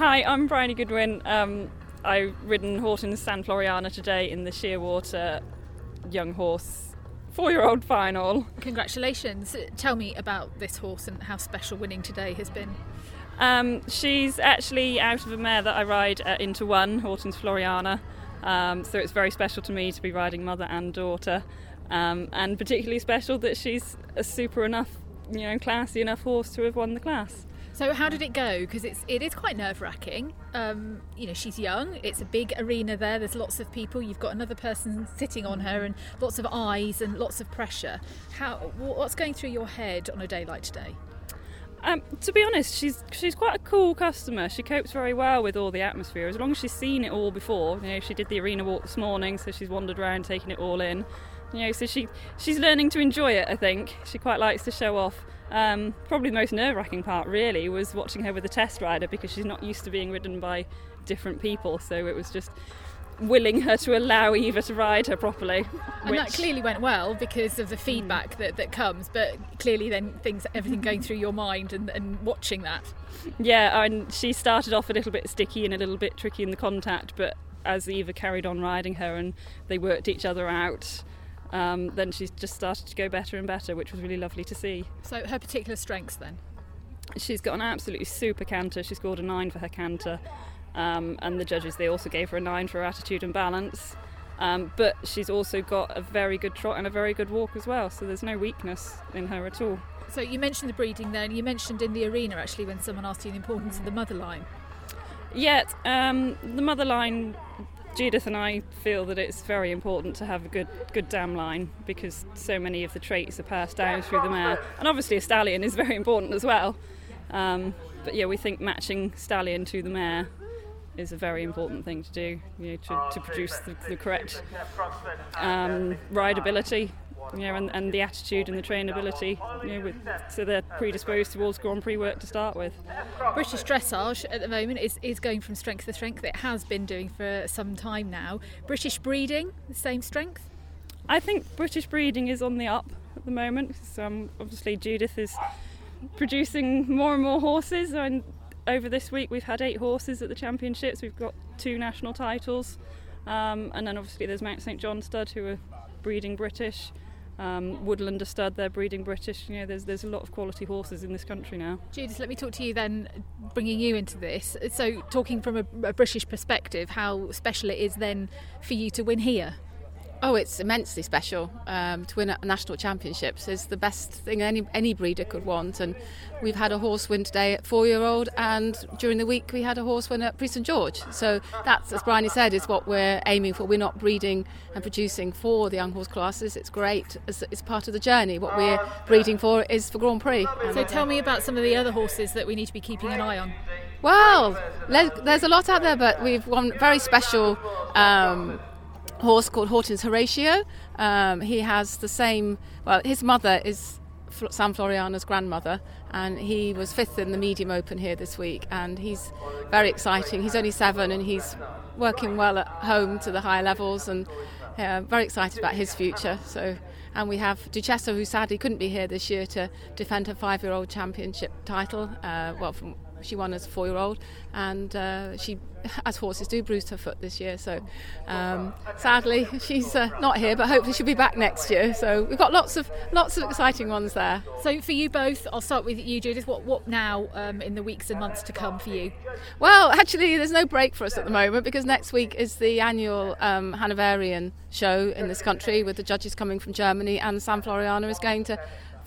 Hi, I'm Bryony Goodwin. Um, I've ridden Haughton's San Floriana today in the Shearwater Young Horse four-year-old final. Congratulations. Tell me about this horse and how special winning today has been. Um, she's actually out of a mare that I ride at Inter One, Haughton's Floriana. Um, so it's very special to me to be riding mother and daughter, um, and particularly special that she's a super enough, you know, classy enough horse to have won the class. So how did it go? Because it's it is quite nerve wracking. Um, you know, she's young. It's a big arena there. There's lots of people. You've got another person sitting on her, and lots of eyes and lots of pressure. How what's going through your head on a day like today? Um, to be honest, she's she's quite a cool customer. She copes very well with all the atmosphere. As long as she's seen it all before, you know, she did the arena walk this morning, so she's wandered around taking it all in. You know, so she she's learning to enjoy it. I think she quite likes to show off. Um, probably the most nerve-wracking part, really, was watching her with a test rider because she's not used to being ridden by different people. So it was just willing her to allow Eva to ride her properly. And that clearly went well because of the feedback that, that comes, but clearly then things everything going through your mind and, and watching that. Yeah, and she started off a little bit sticky and a little bit tricky in the contact, but as Eva carried on riding her and they worked each other out, um, then she's just started to go better and better, which was really lovely to see. So her particular strengths then? She's got an absolutely super canter. She scored a nine for her canter. Um, and the judges they also gave her a nine for her attitude and balance. Um, but she's also got a very good trot and a very good walk as well, so there's no weakness in her at all. So you mentioned the breeding there, and you mentioned in the arena actually when someone asked you the importance of the mother line. Yet um, the mother line, Judith and I feel that it's very important to have a good good dam line because so many of the traits are passed down through the mare, and obviously a stallion is very important as well. Um, but yeah, we think matching stallion to the mare is a very important thing to do, you know, to, to produce the, the correct um, rideability, you know, and, and the attitude and the trainability, you know, with, so they're predisposed towards Grand Prix work to start with. British dressage at the moment is, is going from strength to strength. It has been doing for some time now. British breeding, the same strength? I think British breeding is on the up at the moment. So um, obviously Judith is producing more and more horses and over this week we've had eight horses at the championships. We've got two national titles, um, and then obviously there's Mount St John Stud who are breeding British. Um, Woodlander Stud, they're breeding British. You know, there's there's a lot of quality horses in this country now. Judith, let me talk to you then, bringing you into this. So, talking from a, a British perspective, how special it is then for you to win here. Oh, it's immensely special um, to win a national championships. is the best thing any any breeder could want. And we've had a horse win today at four-year-old, and during the week we had a horse win at Prix St George. So that's, as Bryony said, is what we're aiming for. We're not breeding and producing for the young horse classes. It's great. It's, it's part of the journey. What we're breeding for is for Grand Prix. So tell me about some of the other horses that we need to be keeping an eye on. Well, there's a lot out there, but we've one very special. Um, horse called Haughton's Horatio. Um, he has the same, well, his mother is San Floriana's grandmother, and he was fifth in the medium open here this week, and he's very exciting. He's only seven, and he's working well at home to the higher levels, and very excited about his future. So, and we have Duchessa, who sadly couldn't be here this year to defend her five-year-old championship title. Uh, well, from she won as a four-year-old, and uh, she, as horses do, bruised her foot this year. So um, sadly, she's uh, not here, but hopefully she'll be back next year. So we've got lots of lots of exciting ones there. So for you both, I'll start with you, Judith. What what now um, in the weeks and months to come for you? Well, actually, there's no break for us at the moment because next week is the annual um, Hanoverian show in this country with the judges coming from Germany, and San Floriana is going to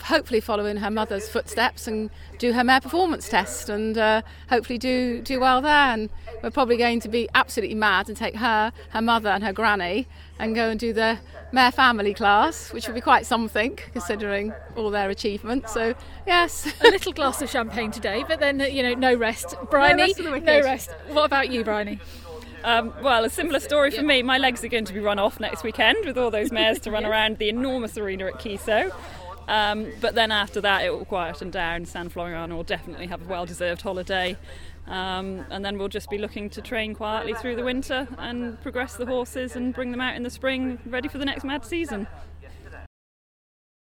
hopefully follow in her mother's footsteps and do her mare performance test and uh, hopefully do do well there. And we're probably going to be absolutely mad and take her, her mother, and her granny and go and do the mare family class, which will be quite something considering all their achievements. So yes, a little glass of champagne today, but then you know no rest. Bryony, no rest. No rest. What about you, Bryony? Um, well, a similar story for me. My legs are going to be run off next weekend with all those mares to run around the enormous arena at Keysoe. Um, but then after that, it will quieten down. San Floriana will definitely have a well deserved holiday. Um, and then we'll just be looking to train quietly through the winter and progress the horses and bring them out in the spring ready for the next mad season.